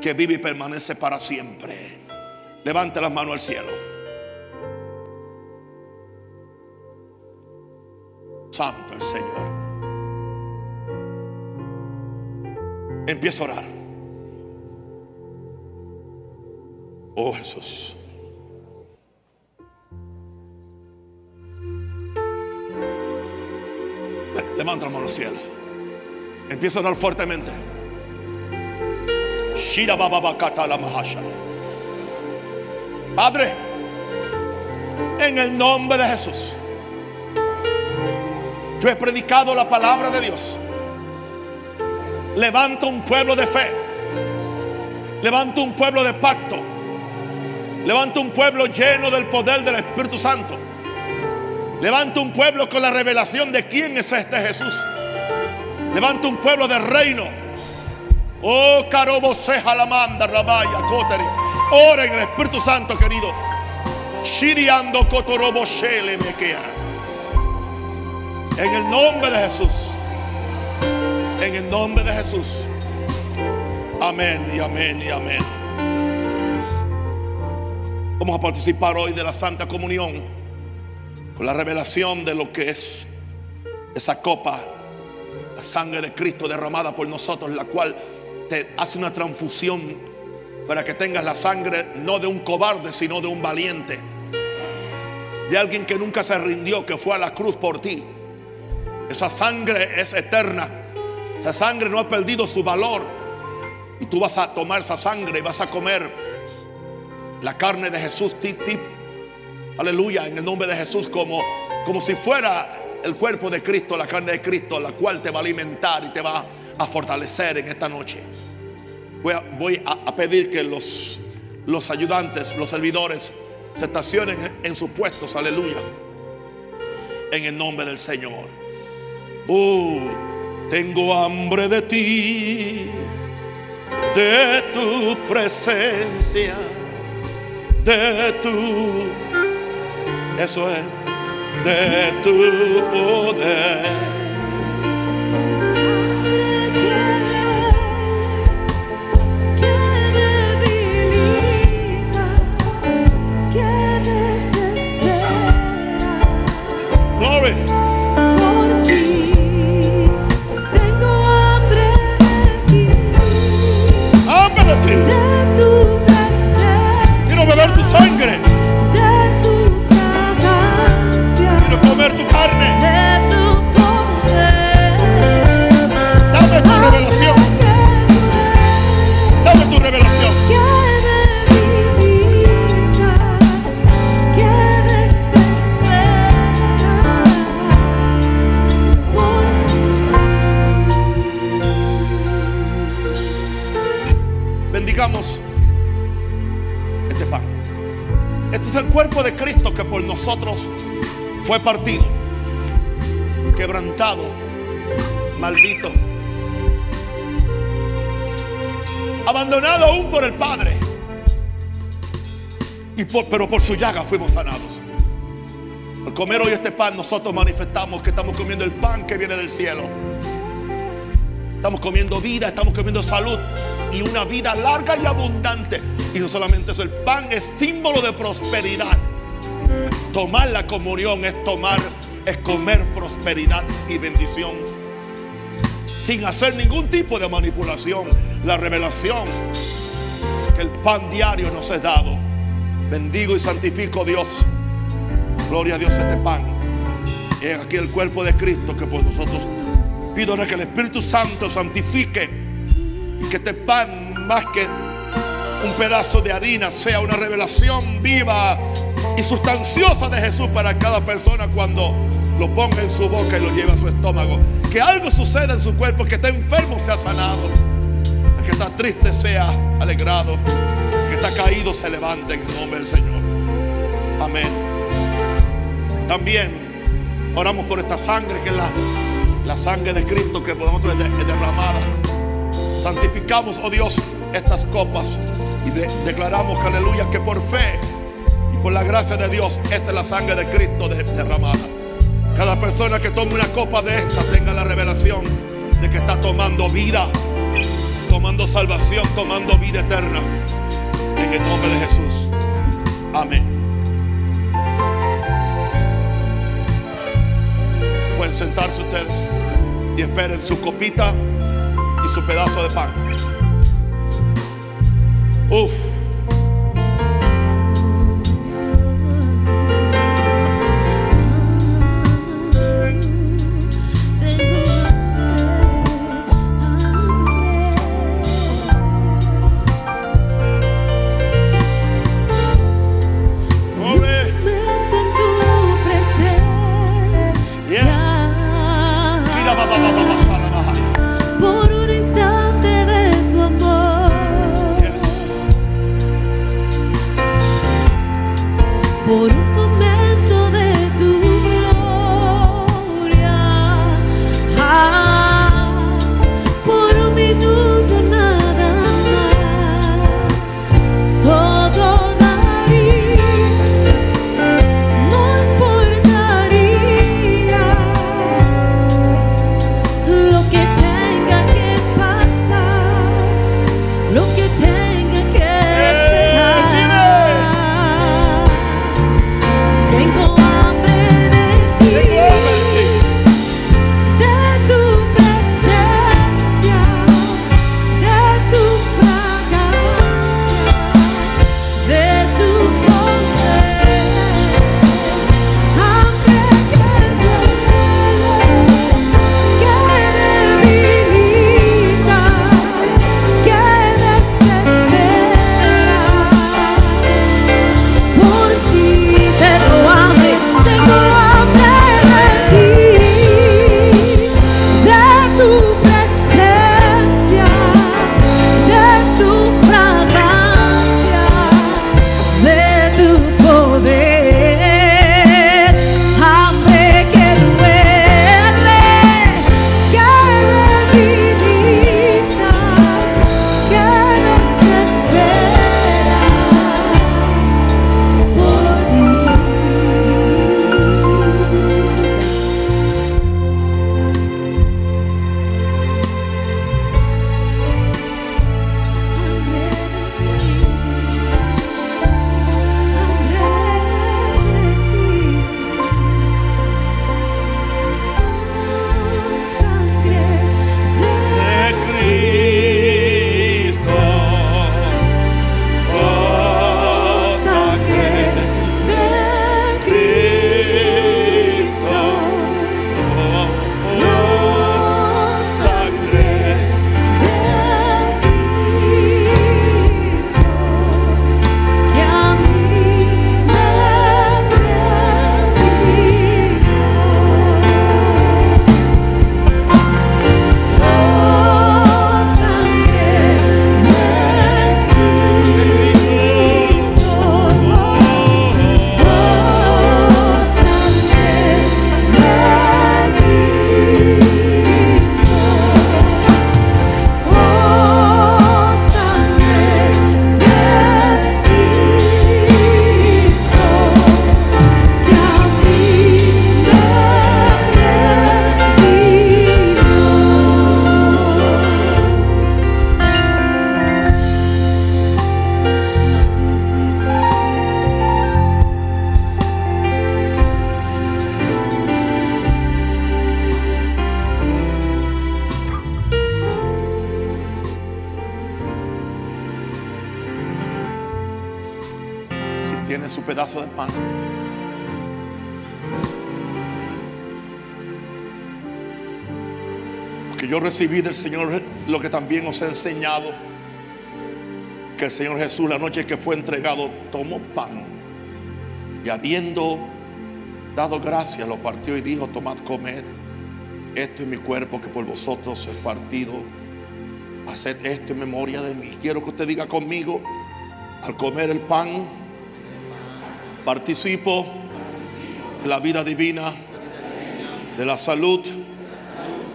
que vive y permanece para siempre. Levante las manos al cielo. Santo el Señor. Empieza a orar. Oh Jesús. Levanta la mano al cielo. Empieza a orar fuertemente. Padre, en el nombre de Jesús, yo he predicado la palabra de Dios. Levanta un pueblo de fe. Levanta un pueblo de pacto. Levanta un pueblo lleno del poder del Espíritu Santo. Levanta un pueblo con la revelación de quién es este Jesús. Levanta un pueblo de reino. Oh, caroboseja la manda, rabaya, coteri. Ora en el Espíritu Santo, querido. Shiriando. En el nombre de Jesús. En el nombre de Jesús. Amén y amén y amén. Vamos a participar hoy de la Santa Comunión con la revelación de lo que es esa copa, la sangre de Cristo derramada por nosotros, la cual te hace una transfusión para que tengas la sangre no de un cobarde, sino de un valiente, de alguien que nunca se rindió, que fue a la cruz por ti. Esa sangre es eterna esa sangre no ha perdido su valor. Y tú vas a tomar esa sangre y vas a comer la carne de Jesús. Tip, tip. Aleluya. En el nombre de Jesús. Como, como si fuera el cuerpo de Cristo, la carne de Cristo, la cual te va a alimentar y te va a fortalecer en esta noche. Voy a, voy a, pedir que los, los ayudantes, los servidores, se estacionen en sus puestos. Aleluya. En el nombre del Señor. Uh. Tengo hambre de ti, de tu presencia, de tu, eso es, de tu poder. este pan. Este es el cuerpo de Cristo que por nosotros fue partido, quebrantado, maldito, abandonado aún por el Padre. Y por, pero por su llaga fuimos sanados. Al comer hoy este pan, nosotros manifestamos que estamos comiendo el pan que viene del cielo. Estamos comiendo vida, estamos comiendo salud y una vida larga y abundante. Y no solamente eso, el pan es símbolo de prosperidad. Tomar la comunión es tomar, es comer prosperidad y bendición. Sin hacer ningún tipo de manipulación. La revelación que el pan diario nos es dado. Bendigo y santifico Dios. Gloria a Dios este pan. Y aquí el cuerpo de Cristo que por nosotros pido que el Espíritu Santo santifique que este pan más que un pedazo de harina sea una revelación viva y sustanciosa de Jesús para cada persona cuando lo ponga en su boca y lo lleve a su estómago. Que algo suceda en su cuerpo, que está enfermo sea sanado, que está triste sea alegrado, que está caído se levante en el nombre del Señor. Amén. También oramos por esta sangre que la, la sangre de Cristo que podemos derramada. Santificamos, oh Dios, estas copas y declaramos, aleluya, que por fe y por la gracia de Dios, esta es la sangre de Cristo derramada. Cada persona que tome una copa de esta tenga la revelación de que está tomando vida, tomando salvación, tomando vida eterna. En el nombre de Jesús. Amén. Sentarse ustedes y esperen su copita y su pedazo de pan. Señor lo que también os he enseñado. Que el Señor Jesús la noche que fue entregado tomó pan. Y habiendo dado gracias lo partió y dijo, tomad, comed. Esto es mi cuerpo que por vosotros es partido. Haced esto en memoria de mí. Quiero que usted diga conmigo, al comer el pan, participo de la vida divina, de la salud,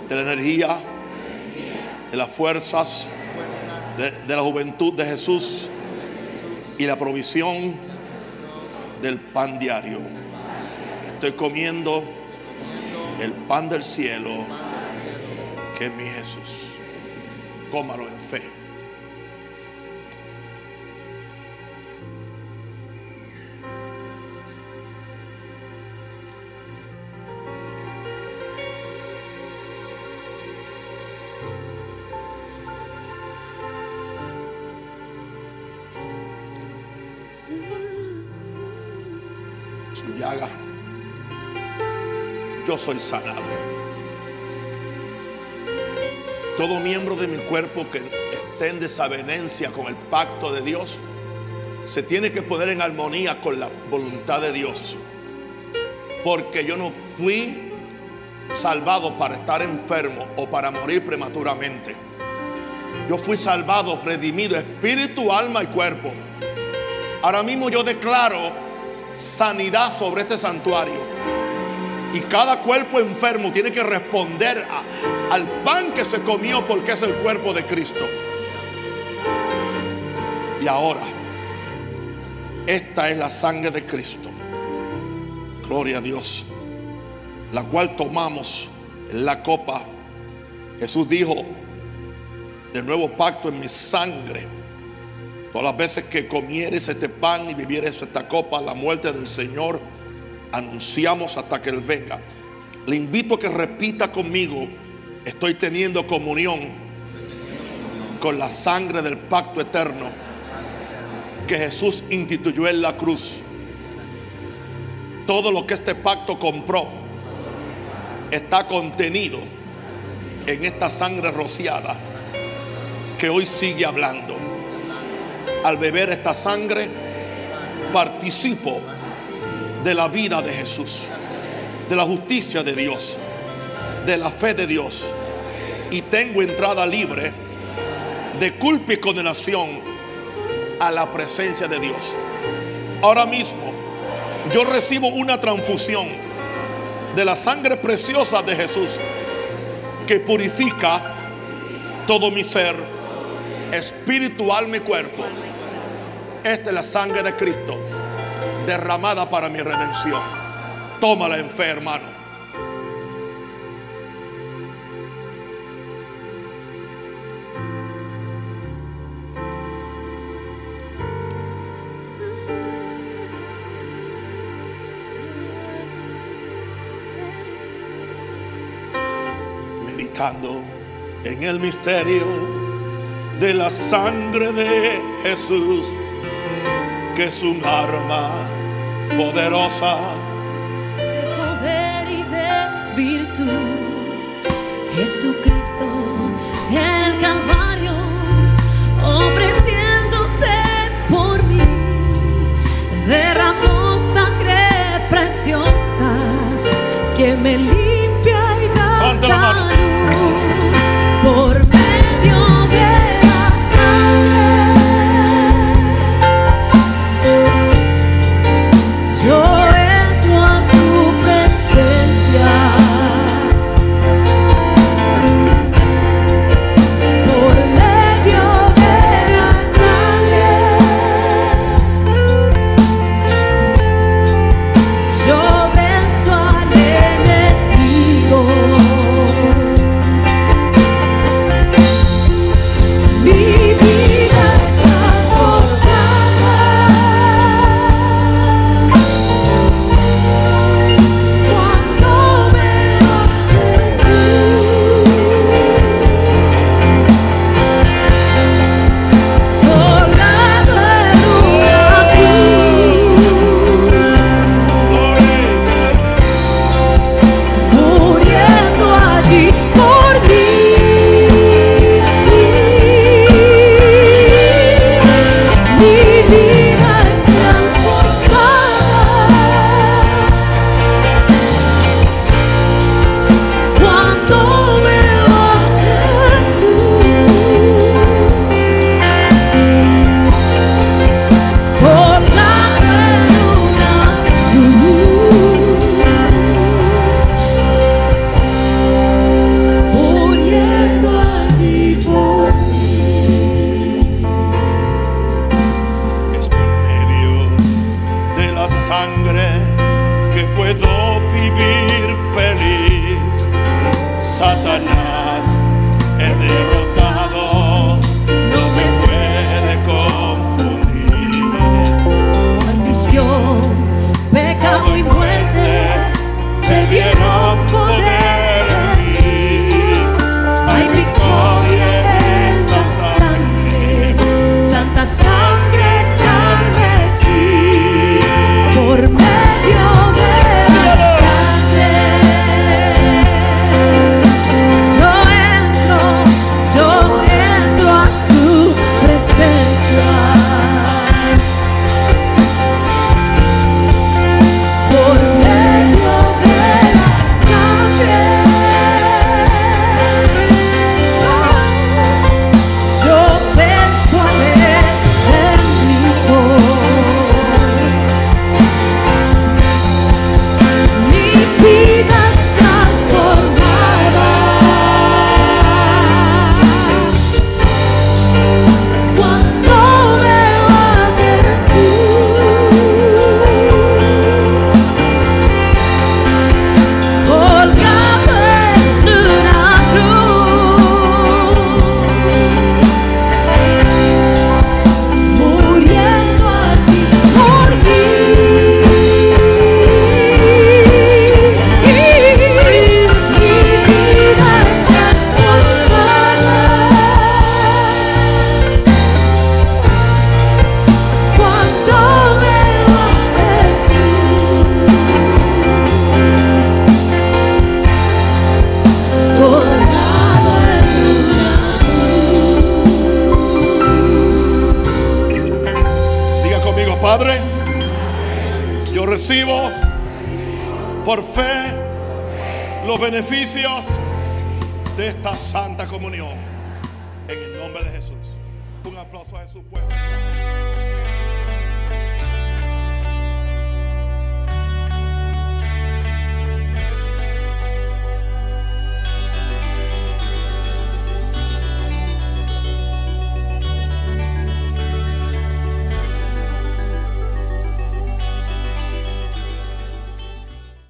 de la energía, de las fuerzas, de, la juventud de Jesús y la provisión del pan diario. Estoy comiendo el pan del cielo, que es mi Jesús. Cómalo en fe. Soy sanado. Todo miembro de mi cuerpo que esté en desavenencia con el pacto de Dios se tiene que poner en armonía con la voluntad de Dios. Porque yo no fui salvado para estar enfermo o para morir prematuramente. Yo fui salvado, redimido, espíritu, alma y cuerpo. Ahora mismo yo declaro sanidad sobre este santuario. Y cada cuerpo enfermo tiene que responder al pan que se comió porque es el cuerpo de Cristo. Y ahora, esta es la sangre de Cristo. Gloria a Dios. La cual tomamos en la copa. Jesús dijo, del nuevo pacto en mi sangre. Todas las veces que comieres este pan y bebieres esta copa, la muerte del Señor, anunciamos hasta que Él venga. Le invito a que repita conmigo, estoy teniendo comunión con la sangre del pacto eterno que Jesús instituyó en la cruz. Todo lo que este pacto compró está contenido en esta sangre rociada que hoy sigue hablando. Al beber esta sangre, participo de la vida de Jesús, de la justicia de Dios, de la fe de Dios. Y tengo entrada libre de culpa y condenación a la presencia de Dios. Ahora mismo yo recibo una transfusión de la sangre preciosa de Jesús que purifica todo mi ser, espíritu, alma y cuerpo. Esta es la sangre de Cristo derramada para mi redención. Tómala en fe, hermano. Meditando en el misterio de la sangre de Jesús que es un arma poderosa. de poder y de virtud. Jesucristo en el Calvario, ofreciéndose por mí, derramó sangre preciosa que me limpia